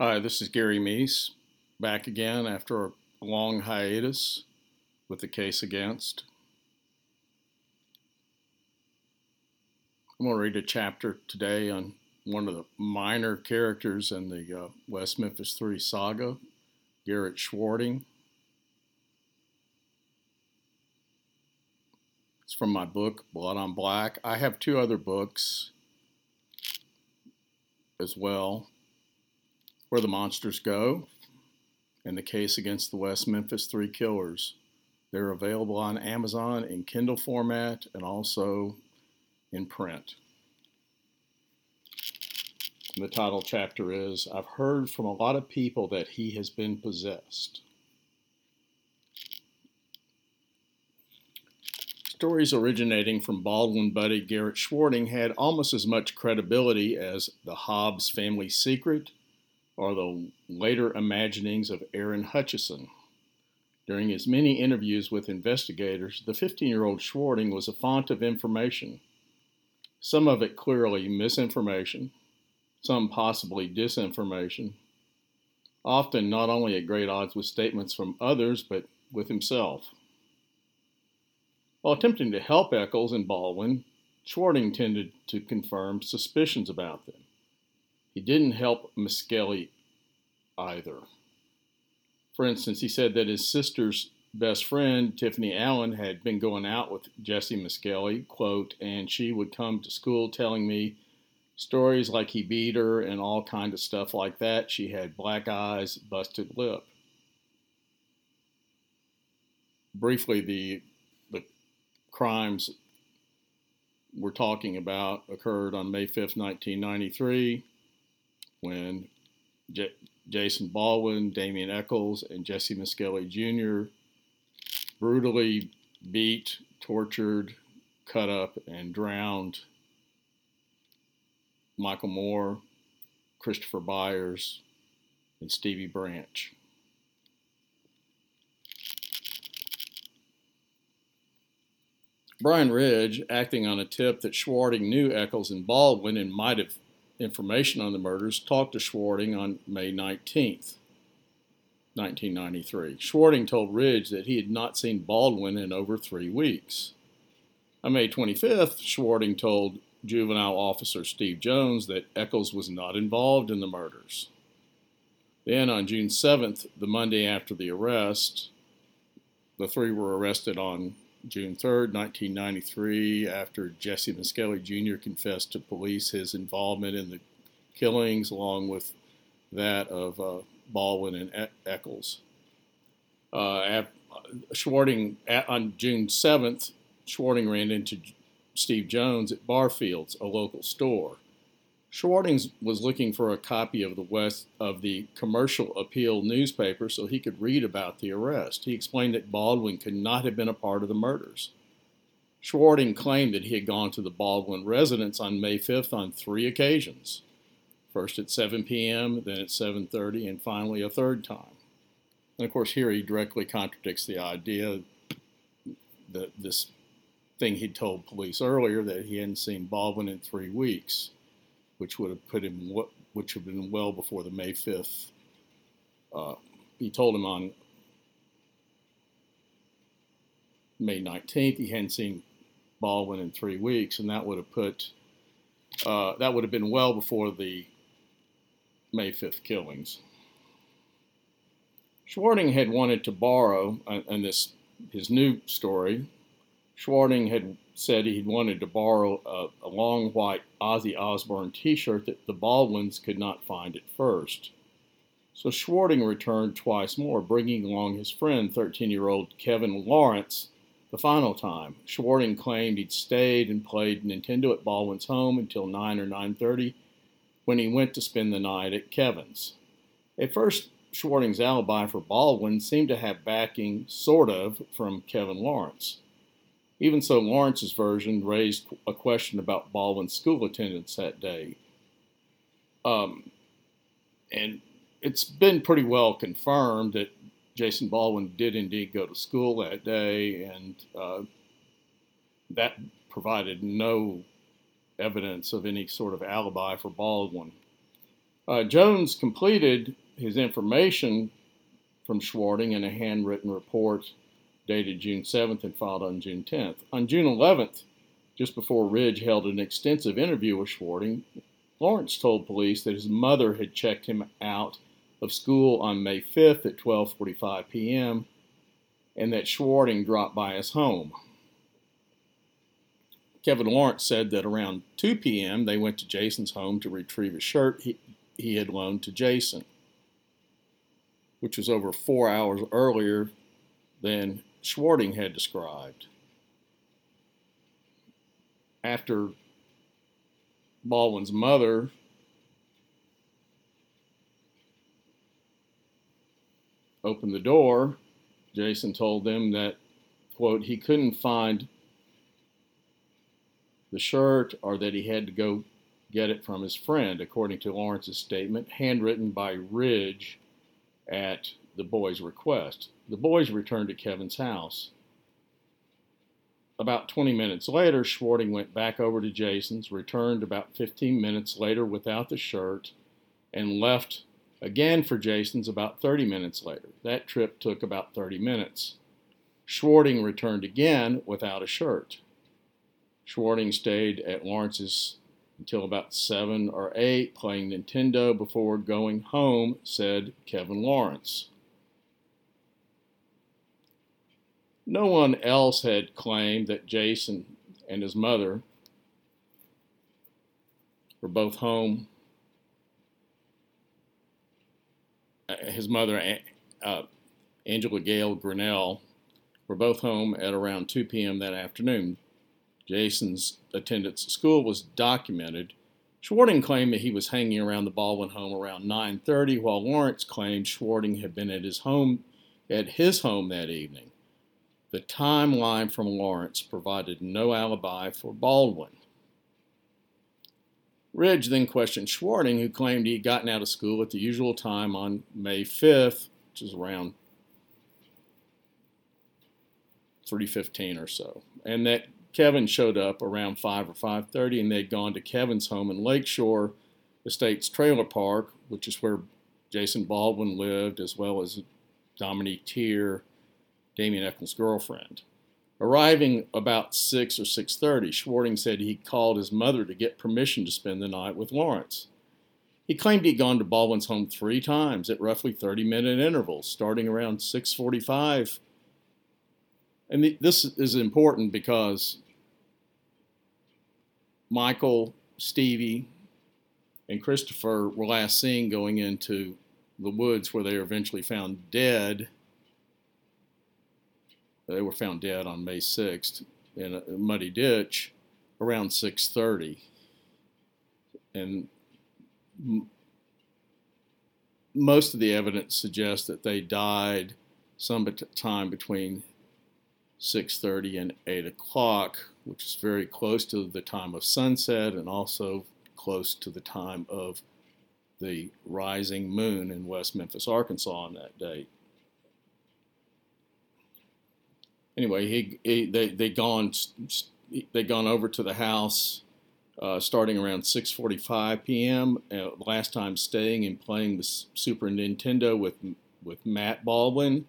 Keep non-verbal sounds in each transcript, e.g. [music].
Hi, this is Gary Meece, back again after a long hiatus with the case against. I'm going to read a chapter today on one of the minor characters in the uh, West Memphis 3 saga, Garrett Schwarting. It's from my book, Blood on Black. I have two other books as well where the Monsters Go and the case against the West Memphis Three Killers. They're available on Amazon in Kindle format and also in print. And the title chapter is I've heard from a lot of people that he has been possessed. Stories originating from Baldwin buddy Garrett Schwarting had almost as much credibility as the Hobbs family secret are the later imaginings of Aaron Hutcheson. During his many interviews with investigators, the 15 year old Schwarting was a font of information, some of it clearly misinformation, some possibly disinformation, often not only at great odds with statements from others, but with himself. While attempting to help Echols and Baldwin, Schwarting tended to confirm suspicions about them. He didn't help Misskelley either. For instance, he said that his sister's best friend, Tiffany Allen, had been going out with Jessie Misskelley, quote, and she would come to school telling me stories like he beat her and all kind of stuff like that. She had black eyes, busted lip. Briefly, the the crimes we're talking about occurred on May 5th, 1993 when J- Jason Baldwin, Damien Echols, and Jessie Misskelley Jr. brutally beat, tortured, cut up, and drowned Michael Moore, Christopher Byers, and Stevie Branch. Bryn Ridge, acting on a tip that Schwarting knew Echols and Baldwin and might have information on the murders, talked to Schwarting on May 19th, 1993. Schwarting told Ridge that he had not seen Baldwin in over three weeks. On May 25th, Schwarting told juvenile officer Steve Jones that Echols was not involved in the murders. Then on June 7th, the Monday after the arrest, the three were arrested on June 3, 1993, after Jessie Misskelley Jr. confessed to police his involvement in the killings, along with that of uh, Baldwin and Echols. Uh, at, Schwarting, at, on June 7th, Schwarting ran into Steve Jones at Barfield's, a local store. Schwarting was looking for a copy of the West of the Commercial Appeal newspaper so he could read about the arrest. He explained that Baldwin could not have been a part of the murders. Schwarting claimed that he had gone to the Baldwin residence on May 5th on three occasions. First at 7 p.m., then at 7:30, and finally a third time. And of course, here he directly contradicts the idea that this thing he'd told police earlier that he hadn't seen Baldwin in three weeks which would have put him which would have been well before the May 5th. Uh, he told him on May 19th he hadn't seen Baldwin in three weeks, and that would have put uh, that would have been well before the May 5th killings. Schwarting had wanted to borrow, and this his new story. Schwarting had said he'd wanted to borrow a, a long white Ozzy Osbourne t shirt that the Baldwins could not find at first. So Schwarting returned twice more, bringing along his friend, 13 year old Kevin Lawrence, the final time. Schwarting claimed he'd stayed and played Nintendo at Baldwin's home until 9 or 9.30 when he went to spend the night at Kevin's. At first, Schwarting's alibi for Baldwin seemed to have backing, sort of, from Kevin Lawrence. Even so, Lawrence's version raised a question about Baldwin's school attendance that day. Um, and it's been pretty well confirmed that Jason Baldwin did indeed go to school that day, and uh, that provided no evidence of any sort of alibi for Baldwin. Uh, Jones completed his information from Schwarting in a handwritten report dated June 7th and filed on June 10th. On June 11th, just before Ridge held an extensive interview with Schwarting, Lawrence told police that his mother had checked him out of school on May 5th at 12:45 p.m. and that Schwarting dropped by his home. Kevin Lawrence said that around 2 p.m. they went to Jason's home to retrieve a shirt he, he had loaned to Jason, which was over four hours earlier than Schwarting had described. After Baldwin's mother opened the door, Jason told them that, quote, he couldn't find the shirt or that he had to go get it from his friend, according to Lawrence's statement, handwritten by Ridge at the boys' request. The boys returned to Kevin's house. About 20 minutes later, Schwarting went back over to Jason's, returned about 15 minutes later without the shirt, and left again for Jason's about 30 minutes later. That trip took about 30 minutes. Schwarting returned again without a shirt. Schwarting stayed at Lawrence's until about 7 or 8 playing Nintendo before going home, said Kevin Lawrence. No one else had claimed that Jason and his mother were both home. Uh, his mother, uh, Angela Gail Grinnell, were both home at around 2 p.m. that afternoon. Jason's attendance at school was documented. Schwarting claimed that he was hanging around the Baldwin home around 9:30, while Lawrence claimed Schwarting had been at his home at his home that evening. The timeline from Lawrence provided no alibi for Baldwin. Ridge then questioned Schwarting, who claimed he had gotten out of school at the usual time on May 5th, which is around 3:15 or so, and that Kevin showed up around 5 or 5:30 and they'd gone to Kevin's home in Lakeshore Estates Trailer Park, which is where Jason Baldwin lived, as well as Dominique Teer, Damien Echols' girlfriend. Arriving about 6 or 6:30, Schwarting said he called his mother to get permission to spend the night with Lawrence. He claimed he'd gone to Baldwin's home three times at roughly 30-minute intervals, starting around 6:45 and the, this is important because Michael, Stevie, and Christopher were last seen going into the woods where they were eventually found dead. They were found dead on May 6th in a muddy ditch around 6:30, and m- most of the evidence suggests that they died some time between 6.30 and 8 o'clock, which is very close to the time of sunset and also close to the time of the rising moon in West Memphis, Arkansas on that date. Anyway, he, he they they gone they gone over to the house uh, starting around 6:45 p.m. Uh, last time staying and playing the Super Nintendo with with Matt Baldwin,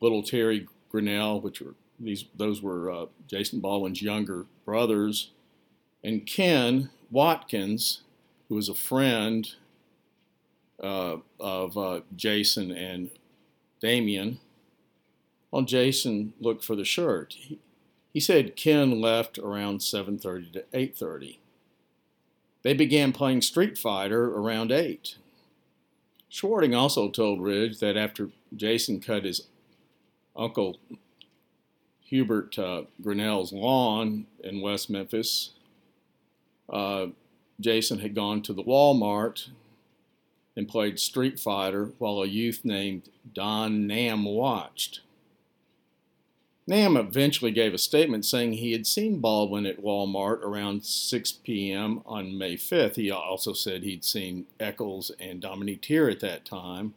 little Terry Grinnell, which were these those were uh, Jason Baldwin's younger brothers, and Ken Watkins, who was a friend uh, of uh, Jason and Damien. While Jason looked for the shirt, he, he said Ken left around 7:30 to 8:30. They began playing Street Fighter around 8. Schwarting also told Ridge that after Jason cut his uncle Hubert uh, Grinnell's lawn in West Memphis. Uh, Jason had gone to the Walmart and played Street Fighter while a youth named Don Nam watched. Nam eventually gave a statement saying he had seen Baldwin at Walmart around 6 p.m. on May 5th. He also said he'd seen Echols and Dominique Teer at that time.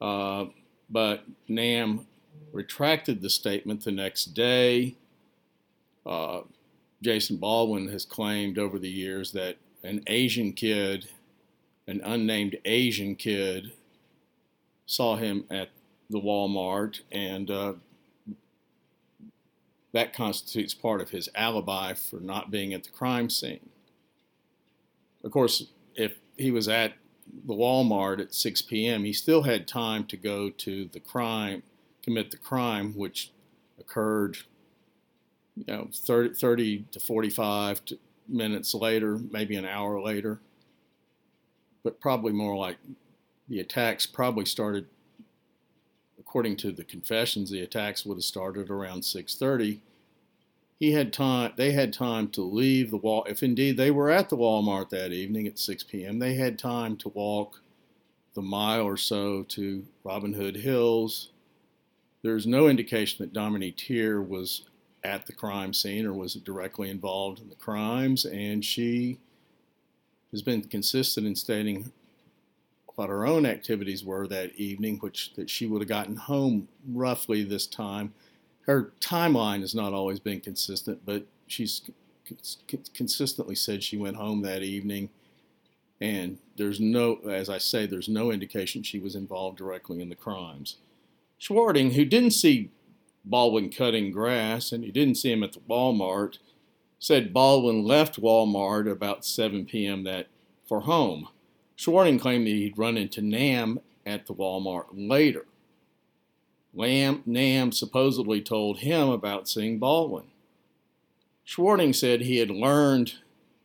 Uh, but Nam retracted the statement the next day. Uh, Jason Baldwin has claimed over the years that an Asian kid an unnamed Asian kid saw him at the Walmart, and uh, that constitutes part of his alibi for not being at the crime scene. Of course, if he was at the Walmart at 6 p.m., he still had time to go to the crime, commit the crime, which occurred, you know, 30, 30 to 45 minutes later, maybe an hour later. But probably more like the attacks probably started, according to the confessions, the attacks would have started around 6:30 he had time they had time to leave the wall if indeed they were at the walmart that evening at 6 p.m they had time to walk the mile or so to robin hood hills. There's no indication that dominique Teer was at the crime scene or was directly involved in the crimes and she has been consistent in stating what her own activities were that evening which that she would have gotten home roughly this time her timeline has not always been consistent, but she's consistently said she went home that evening. And there's no, as I say, there's no indication she was involved directly in the crimes. Schwarting, who didn't see Baldwin cutting grass and he didn't see him at the Walmart, said Baldwin left Walmart about 7 p.m. that for home. Schwarting claimed that he'd run into Nam at the Walmart later. Lamb, Nam supposedly told him about seeing Baldwin. Schwarting said he had learned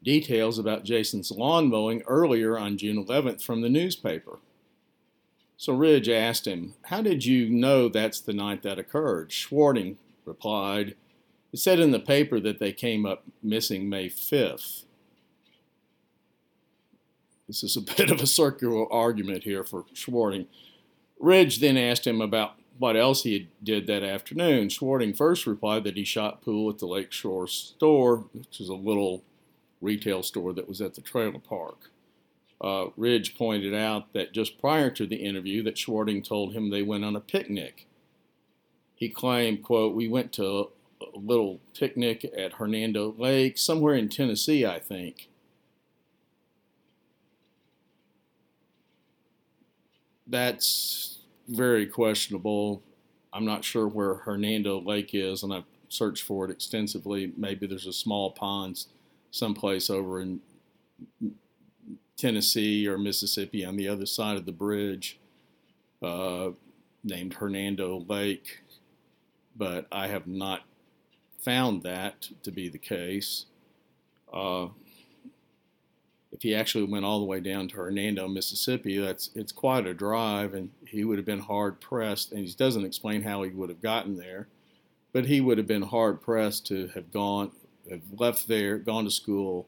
details about Jason's lawn mowing earlier on June 11th from the newspaper. So Ridge asked him, How did you know that's the night that occurred? Schwarting replied, It said in the paper that they came up missing May 5th. This is a [laughs] bit of a circular argument here for Schwarting. Ridge then asked him about what else he did that afternoon. Schwarting first replied that he shot pool at the Lakeshore store, which is a little retail store that was at the trailer park. Uh, Ridge pointed out that just prior to the interview that Schwarting told him they went on a picnic. He claimed, quote, we went to a little picnic at Hernando Lake, somewhere in Tennessee, I think. That's very questionable. I'm not sure where Hernando Lake is, and I've searched for it extensively. Maybe there's a small pond someplace over in Tennessee or Mississippi on the other side of the bridge uh, named Hernando Lake, but I have not found that to be the case. Uh, if he actually went all the way down to Hernando, Mississippi, that's it's quite a drive, and he would have been hard pressed. And he doesn't explain how he would have gotten there, but he would have been hard pressed to have gone, have left there, gone to school,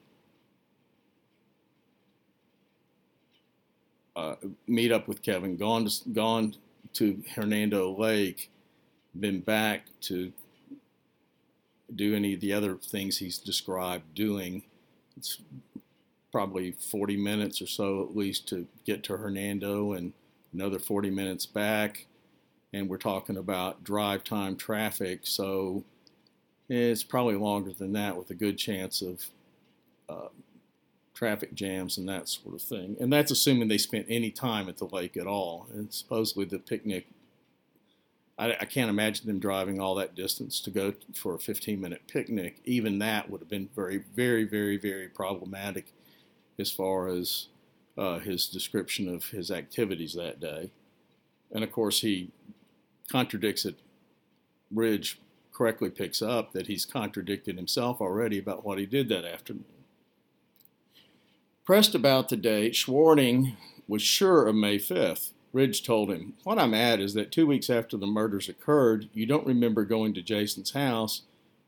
uh, meet up with Kevin, gone to gone to Hernando Lake, been back to do any of the other things he's described doing. It's probably 40 minutes or so at least to get to Hernando and another 40 minutes back. And we're talking about drive time traffic, so it's probably longer than that with a good chance of uh, traffic jams and that sort of thing. And that's assuming they spent any time at the lake at all. And supposedly the picnic, I, I can't imagine them driving all that distance to go for a 15 minute picnic. Even that would have been very, very, very, very problematic as far as uh, his description of his activities that day. And of course, he contradicts it. Ridge correctly picks up that he's contradicted himself already about what he did that afternoon. Pressed about the date, Schwarting was sure of May 5th. Ridge told him, What I'm at is that two weeks after the murders occurred, you don't remember going to Jason's house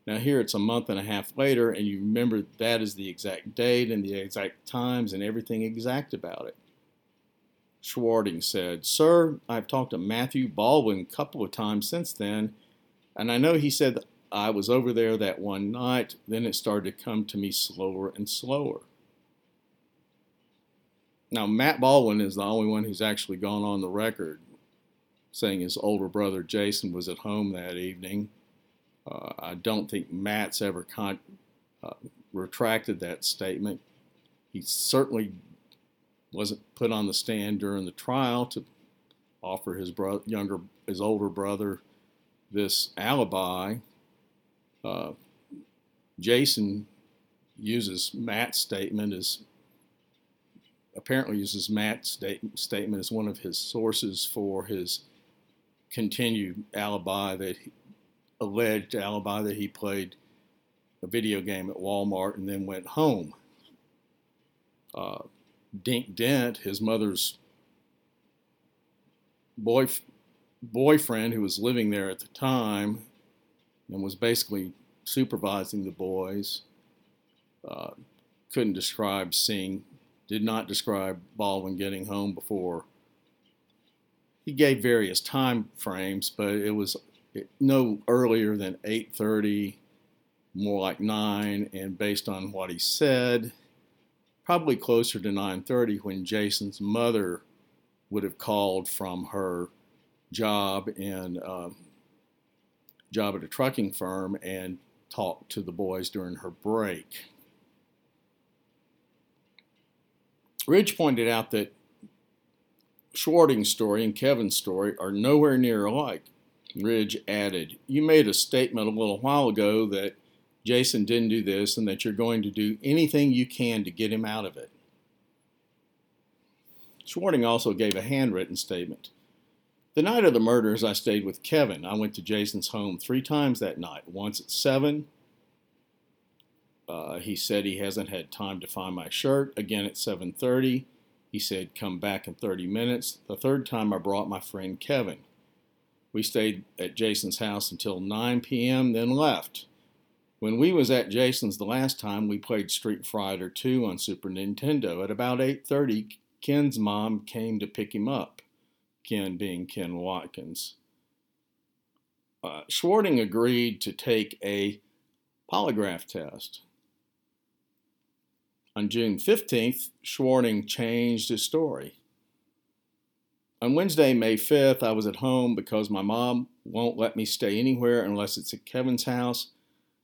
now here it's a month and a half later, and you remember that is the exact date and the exact times and everything exact about it. Schwarting said, Sir, I've talked to Matthew Baldwin a couple of times since then, and I know he said I was over there that one night. Then it started to come to me slower and slower. Now, Matt Baldwin is the only one who's actually gone on the record saying his older brother Jason was at home that evening. Uh, I don't think Matt's ever con- uh, retracted that statement. He certainly wasn't put on the stand during the trial to offer his bro- younger, his older brother this alibi. Uh, Jason uses Matt's statement as apparently uses Matt's state, statement as one of his sources for his continued alibi that he, alleged alibi that he played a video game at Walmart and then went home. Uh, Dink Dent, his mother's boy, boyfriend who was living there at the time and was basically supervising the boys, uh, couldn't describe seeing, did not describe Baldwin getting home before. He gave various time frames, but it was no earlier than 8:30, more like 9, and based on what he said, probably closer to 9:30 when Jason's mother would have called from her job in uh, job at a trucking firm and talked to the boys during her break. Ridge pointed out that Schwarting's story and Kevin's story are nowhere near alike. Ridge added, You made a statement a little while ago that Jason didn't do this and that you're going to do anything you can to get him out of it. Schwarting also gave a handwritten statement. The night of the murders, I stayed with Kevin. I went to Jason's home three times that night. Once at 7. Uh, he said he hasn't had time to find my shirt. Again at 7.30. He said, come back in 30 minutes. The third time I brought my friend Kevin. We stayed at Jason's house until 9 p.m., then left. When we was at Jason's the last time, we played Street Fighter 2 on Super Nintendo. At about 8:30, Ken's mom came to pick him up. Ken being Ken Watkins. Uh, Schwarting agreed to take a polygraph test. On June 15th, Schwarting changed his story. On Wednesday, May 5th, I was at home because my mom won't let me stay anywhere unless it's at Kevin's house.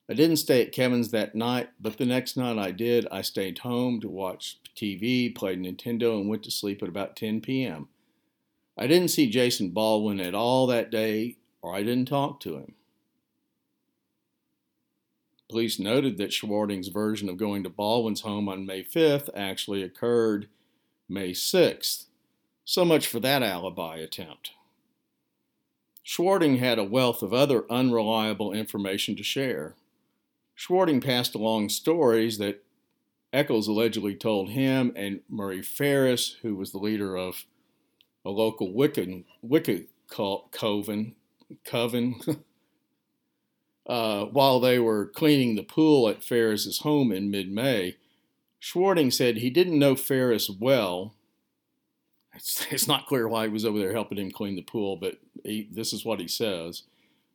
I didn't stay at Kevin's that night, but the next night I did. I stayed home to watch TV, played Nintendo, and went to sleep at about 10 p.m. I didn't see Jason Baldwin at all that day, or I didn't talk to him. Police noted that Schwarting's version of going to Baldwin's home on May 5th actually occurred May 6th. So much for that alibi attempt. Schwarting had a wealth of other unreliable information to share. Schwarting passed along stories that Echols allegedly told him and Murray Ferris, who was the leader of a local Wiccan, Wicca coven, coven [laughs] uh, while they were cleaning the pool at Ferris's home in mid-May. Schwarting said he didn't know Ferris well, it's, [laughs] it's not clear why he was over there helping him clean the pool, but he, this is what he says.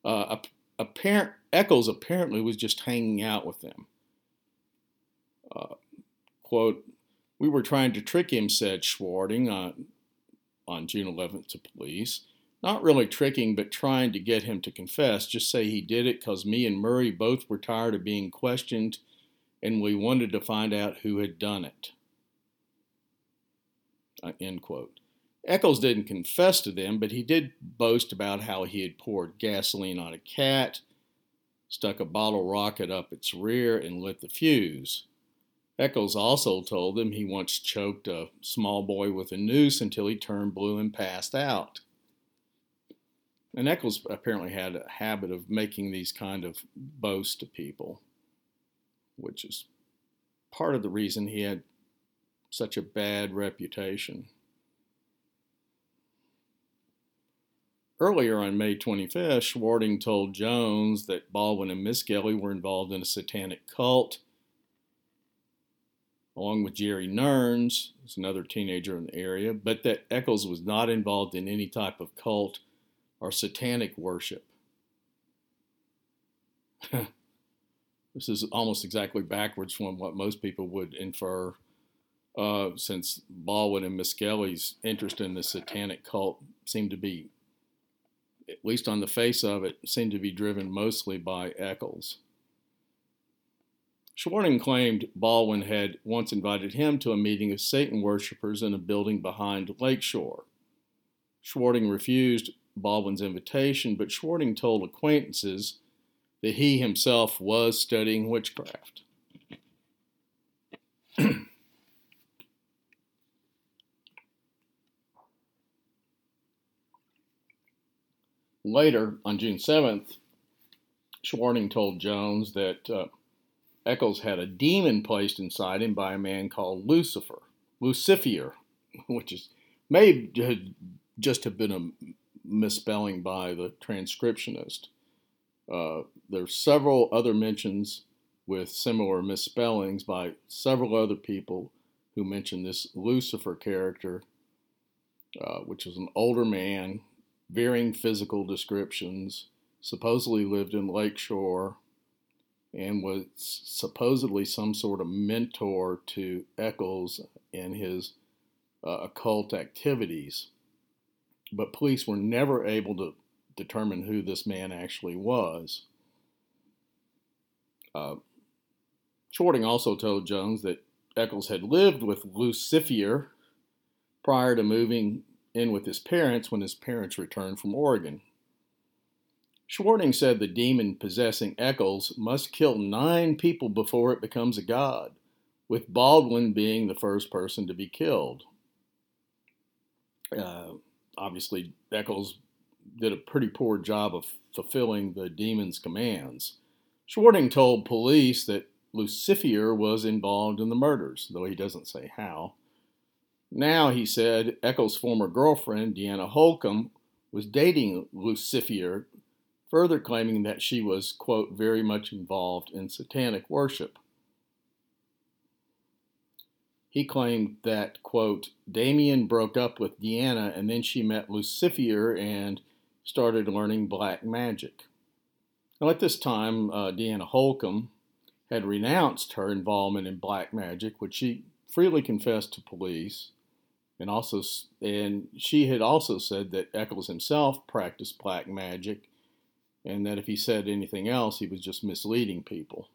Uh, apparent, Echols apparently was just hanging out with them. Uh, quote, we were trying to trick him, said Schwarting on, on June 11th to police. Not really tricking, but trying to get him to confess. Just say he did it because me and Murray both were tired of being questioned and we wanted to find out who had done it. Uh, end quote. Echols didn't confess to them, but he did boast about how he had poured gasoline on a cat, stuck a bottle rocket up its rear, and lit the fuse. Echols also told them he once choked a small boy with a noose until he turned blue and passed out. And Echols apparently had a habit of making these kind of boasts to people, which is part of the reason he had such a bad reputation. Earlier on May 25th, Schwarting told Jones that Baldwin and Misskelley were involved in a satanic cult, along with Jerry Nerns, who's another teenager in the area, but that Echols was not involved in any type of cult or satanic worship. [laughs] this is almost exactly backwards from what most people would infer uh, since Baldwin and Misskelley's interest in the satanic cult seemed to be, at least on the face of it, seemed to be driven mostly by Echols. Schwarting claimed Baldwin had once invited him to a meeting of Satan worshippers in a building behind Lakeshore. Schwarting refused Baldwin's invitation, but Schwarting told acquaintances that he himself was studying witchcraft. Later, on June 7th, Schwarting told Jones that uh, Echols had a demon placed inside him by a man called Lucifer, Lucifer, [laughs] which is may just have been a misspelling by the transcriptionist. Uh, are several other mentions with similar misspellings by several other people who mention this Lucifer character, uh, which is an older man, varying physical descriptions, supposedly lived in Lakeshore, and was supposedly some sort of mentor to Echols in his uh, occult activities. But police were never able to determine who this man actually was. Uh, Schwarting also told Jones that Echols had lived with Lucifer prior to moving in with his parents when his parents returned from Oregon. Schwarting said the demon possessing Echols must kill nine people before it becomes a god, with Baldwin being the first person to be killed. Uh, obviously, Echols did a pretty poor job of fulfilling the demon's commands. Schwarting told police that Lucifer was involved in the murders, though he doesn't say how. Now, he said, Echols' former girlfriend, Deanna Holcomb, was dating Lucifer, further claiming that she was, quote, very much involved in satanic worship. He claimed that, quote, Damien broke up with Deanna and then she met Lucifer and started learning black magic. Now, at this time, uh, Deanna Holcomb had renounced her involvement in black magic, which she freely confessed to police, and also and she had also said that Echols himself practiced black magic, and that if he said anything else, he was just misleading people.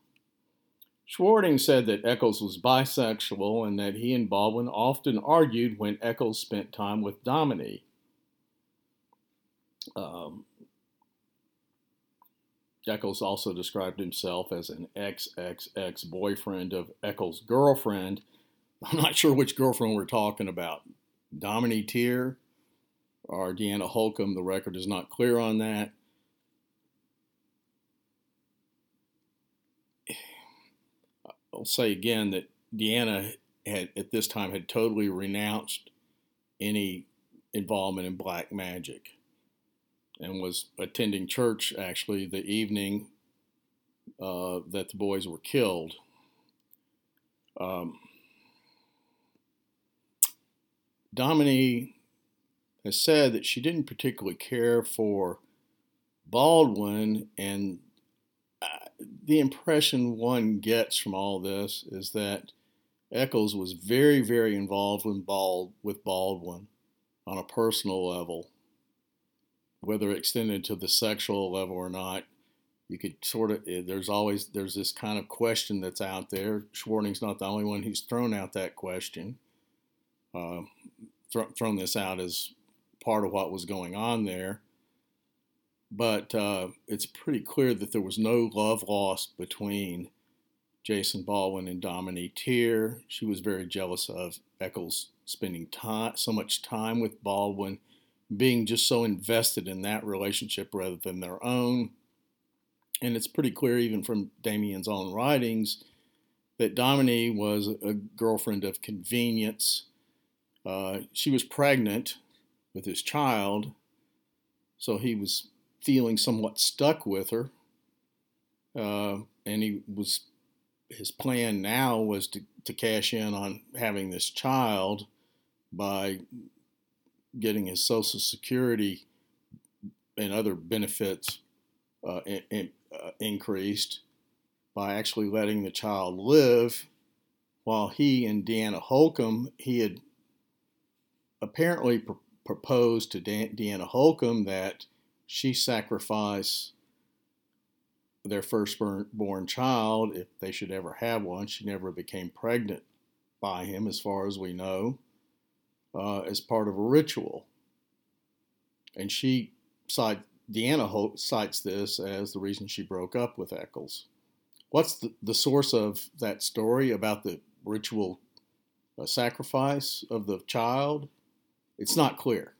Schwarting said that Echols was bisexual and that he and Baldwin often argued when Echols spent time with Dominique. Um, Echols also described himself as an ex-ex-ex boyfriend of Eccles' girlfriend. I'm not sure which girlfriend we're talking about. Dominique Teer or Deanna Holcomb. The record is not clear on that. I'll say again that Deanna had at this time had totally renounced any involvement in black magic and was attending church actually the evening uh, that the boys were killed. Um, Dominique has said that she didn't particularly care for Baldwin, and uh, the impression one gets from all this is that Echols was very, very involved with, Bald, with Baldwin on a personal level whether extended to the sexual level or not, you could sort of eh, there's always there's this kind of question that's out there. Schwarting's not the only one who's thrown out that question, uh, th- thrown this out as part of what was going on there. But uh, it's pretty clear that there was no love lost between Jason Baldwin and Dominique Teer. She was very jealous of Echols spending time, so much time with Baldwin being just so invested in that relationship rather than their own. And it's pretty clear, even from Damien's own writings, that Dominique was a girlfriend of convenience. Uh, she was pregnant with his child, so he was feeling somewhat stuck with her. Uh, and he was his plan now was to, to cash in on having this child by getting his Social Security and other benefits uh, in, in, uh, increased by actually letting the child live while he and Deanna Holcomb, he had apparently pr- proposed to Dan- Deanna Holcomb that she sacrifice their firstborn child, if they should ever have one. She never became pregnant by him, as far as we know, uh, as part of a ritual. And she Deanna cites this as the reason she broke up with Echols. What's the, the source of that story about the ritual uh, sacrifice of the child? It's not clear.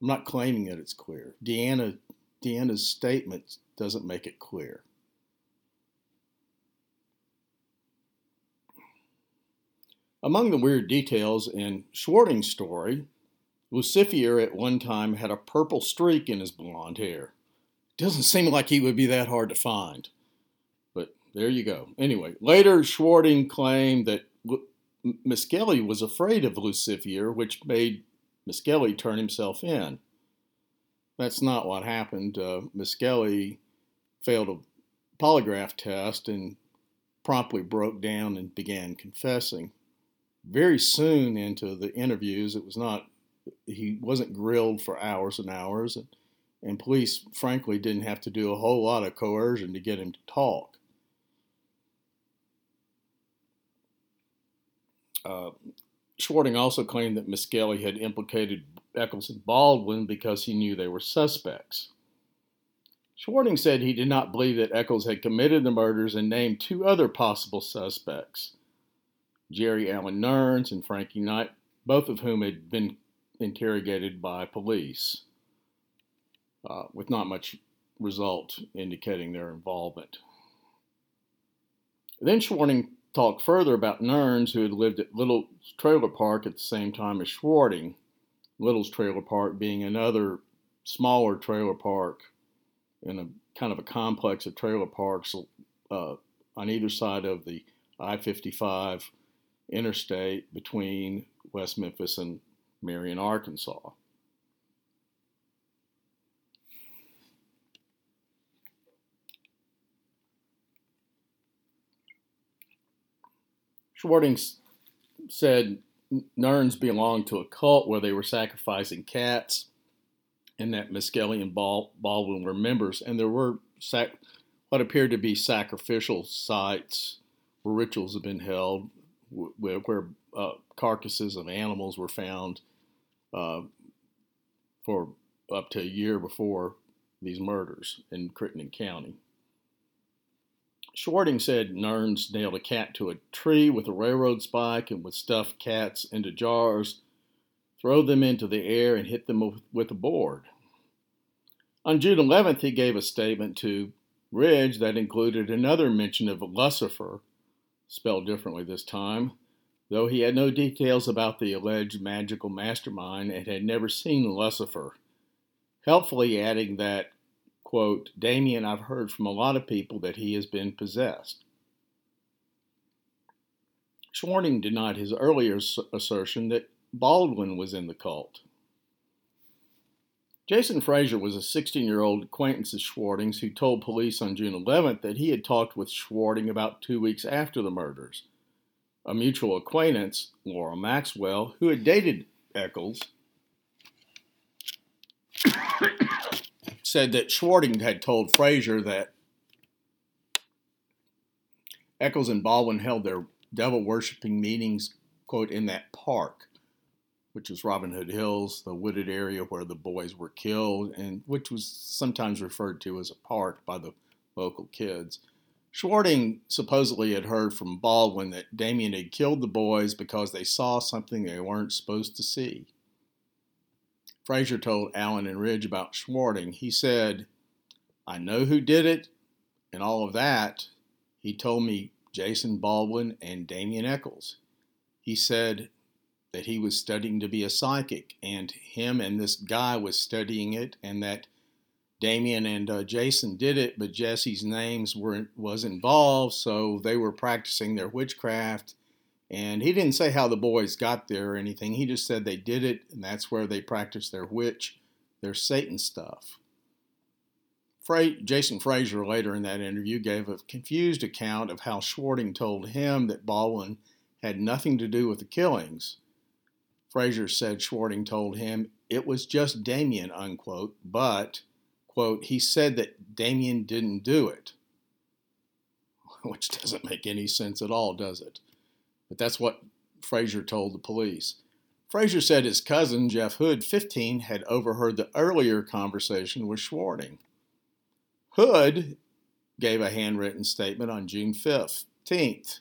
I'm not claiming that it's clear. Deanna, Deanna's statement doesn't make it clear. Among the weird details in Schwarting's story, Lucifer at one time had a purple streak in his blonde hair. Doesn't seem like he would be that hard to find. But there you go. Anyway, later Schwarting claimed that Misskelley was afraid of Lucifer, which made Misskelley turn himself in. That's not what happened. Uh, Misskelley failed a polygraph test and promptly broke down and began confessing. Very soon into the interviews, it was not, he wasn't grilled for hours and hours, and, and police, frankly, didn't have to do a whole lot of coercion to get him to talk. Uh, Schwarting also claimed that Misskelley had implicated Echols and Baldwin because he knew they were suspects. Schwarting said he did not believe that Echols had committed the murders and named two other possible suspects Jerry Allen Nernst and Frankie Knight, both of whom had been interrogated by police, uh, with not much result indicating their involvement. Then Schwarting talked further about Nerns, who had lived at Little's Trailer Park at the same time as Schwarting, Little's Trailer Park being another smaller trailer park in a kind of a complex of trailer parks uh, on either side of the I 55 interstate between West Memphis and Marion, Arkansas. Schwarting said Nernst belonged to a cult where they were sacrificing cats, and that Misskelley and Baldwin were members, and there were sac- what appeared to be sacrificial sites where rituals had been held, where, where uh, carcasses of animals were found uh, for up to a year before these murders in Crittenden County. Schwarting said Nerns nailed a cat to a tree with a railroad spike and would stuff cats into jars, throw them into the air, and hit them with a board. On June 11th, he gave a statement to Ridge that included another mention of Lucifer, spelled differently this time, though he had no details about the alleged magical mastermind and had never seen Lucifer, helpfully adding that quote, Damien, I've heard from a lot of people that he has been possessed. Schwarting denied his earlier assertion that Baldwin was in the cult. Jason Frazier was a 16 year old acquaintance of Schwarting's who told police on June 11th that he had talked with Schwarting about two weeks after the murders. A mutual acquaintance, Laura Maxwell, who had dated Echols, said that Schwarting had told Frazier that Echols and Baldwin held their devil worshiping meetings, quote, in that park, which is Robin Hood Hills, the wooded area where the boys were killed, and which was sometimes referred to as a park by the local kids. Schwarting supposedly had heard from Baldwin that Damien had killed the boys because they saw something they weren't supposed to see. Frazier told Allen and Ridge about Schwarting. He said, I know who did it and all of that. He told me Jason Baldwin and Damien Echols. He said that he was studying to be a psychic, and him and this guy was studying it, and that Damien and uh, Jason did it, but Jessie's names were was involved, so they were practicing their witchcraft, and he didn't say how the boys got there or anything. He just said they did it, and that's where they practiced their witch, their Satan stuff. Fra- Jason Frazier later in that interview gave a confused account of how Schwarting told him that Baldwin had nothing to do with the killings. Frazier said Schwarting told him it was just Damien, unquote, but, quote, he said that Damien didn't do it. [laughs] which doesn't make any sense at all, does it? But that's what Frazier told the police. Frazier said his cousin, Jeff Hood, 15, had overheard the earlier conversation with Schwarting. Hood gave a handwritten statement on June 15th.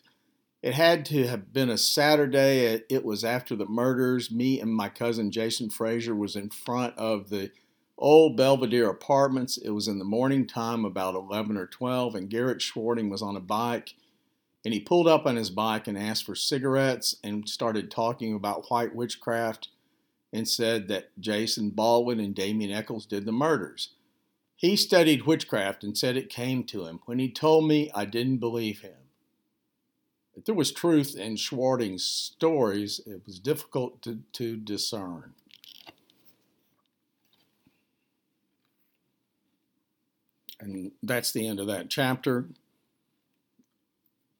It had to have been a Saturday. It was after the murders. Me and my cousin Jason Frazier was in front of the old Belvedere apartments. It was in the morning time, about 11 or 12, and Garrett Schwarting was on a bike. And he pulled up on his bike and asked for cigarettes and started talking about white witchcraft and said that Jason Baldwin and Damien Echols did the murders. He studied witchcraft and said it came to him. When he told me, I didn't believe him. If there was truth in Schwarting's stories, it was difficult to, to discern. And that's the end of that chapter.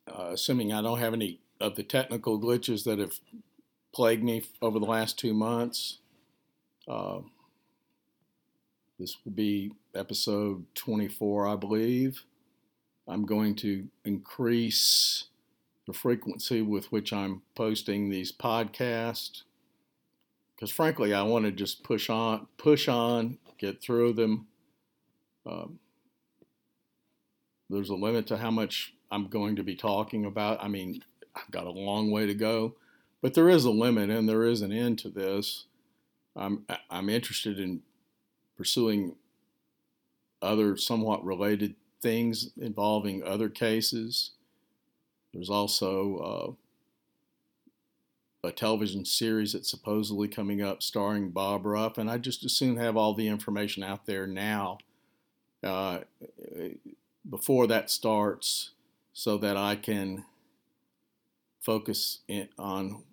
Uh, assuming I don't have any of the technical glitches that have plagued me over the last two months. Uh, this will be episode 24, I believe. I'm going to increase the frequency with which I'm posting these podcasts because frankly I want to just push on, push on, get through them. Um, there's a limit to how much I'm going to be talking about. I mean, I've got a long way to go, but there is a limit and there is an end to this. I'm I'm interested in pursuing other somewhat related things involving other cases. There's also uh, a television series that's supposedly coming up starring Bob Ruff, and I just as soon have all the information out there now uh, before that starts so that I can focus on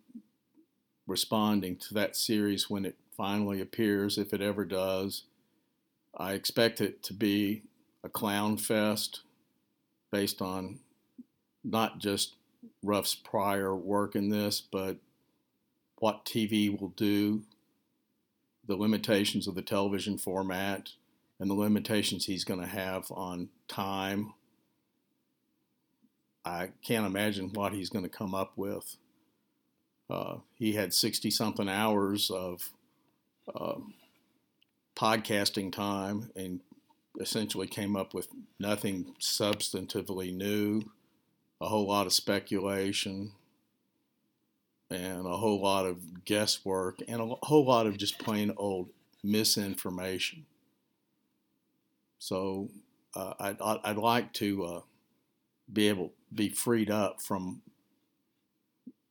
responding to that series when it finally appears, if it ever does. I expect it to be a clown fest based on not just Ruff's prior work in this, but what TV will do, the limitations of the television format, and the limitations he's going to have on time. I can't imagine what he's going to come up with. Uh, he had 60 something hours of uh, podcasting time and essentially came up with nothing substantively new, a whole lot of speculation, and a whole lot of guesswork, and a whole lot of just plain old misinformation. So uh, I'd, I'd like to uh, be able be freed up from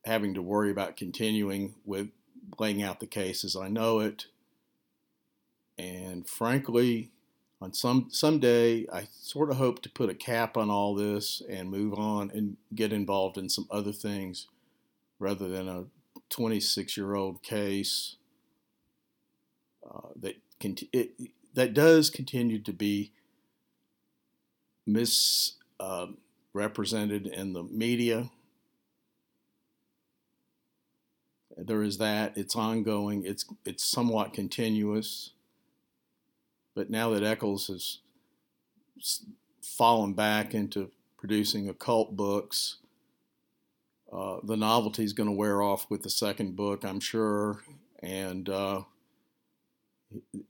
having to worry about continuing with laying out the case as I know it. And frankly, on some someday, I sort of hope to put a cap on all this and move on and get involved in some other things rather than a 26 year old case uh, that it, that does continue to be misrepresented uh, in the media. There is that. It's ongoing. It's it's somewhat continuous. But now that Echols has fallen back into producing occult books, uh, the novelty is going to wear off with the second book, I'm sure, and uh,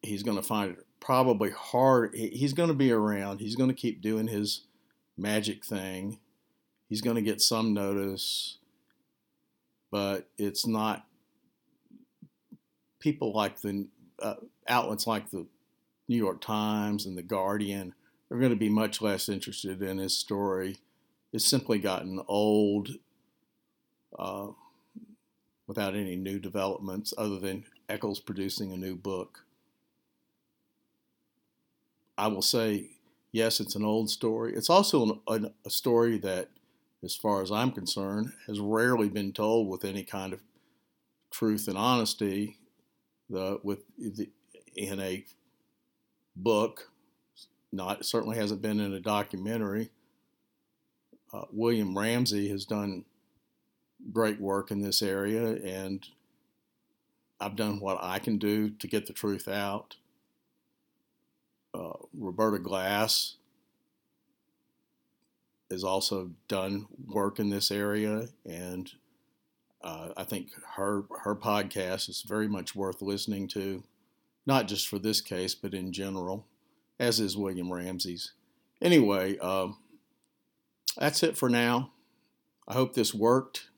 he's going to find it probably hard. He's going to be around. He's going to keep doing his magic thing. He's going to get some notice, but it's not people like the uh, outlets like the New York Times and the Guardian are going to be much less interested in his story. It's simply gotten old uh, without any new developments other than Echols producing a new book. I will say, yes, it's an old story. It's also an, a story that, as far as I'm concerned, has rarely been told with any kind of truth and honesty. The, with the, in a book, not certainly hasn't been in a documentary. Uh, William Ramsey has done great work in this area, and I've done what I can do to get the truth out uh, Roberta Glass has also done work in this area, and uh, I think her her podcast is very much worth listening to, not just for this case, but in general, as is William Ramsey's. Anyway, um, that's it for now. I hope this worked,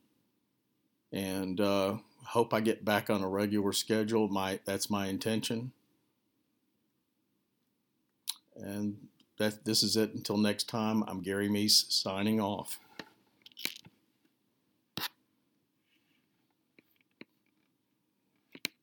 and uh, hope I get back on a regular schedule. My that's my intention. And that this is it. Until next time, I'm Gary Meece signing off.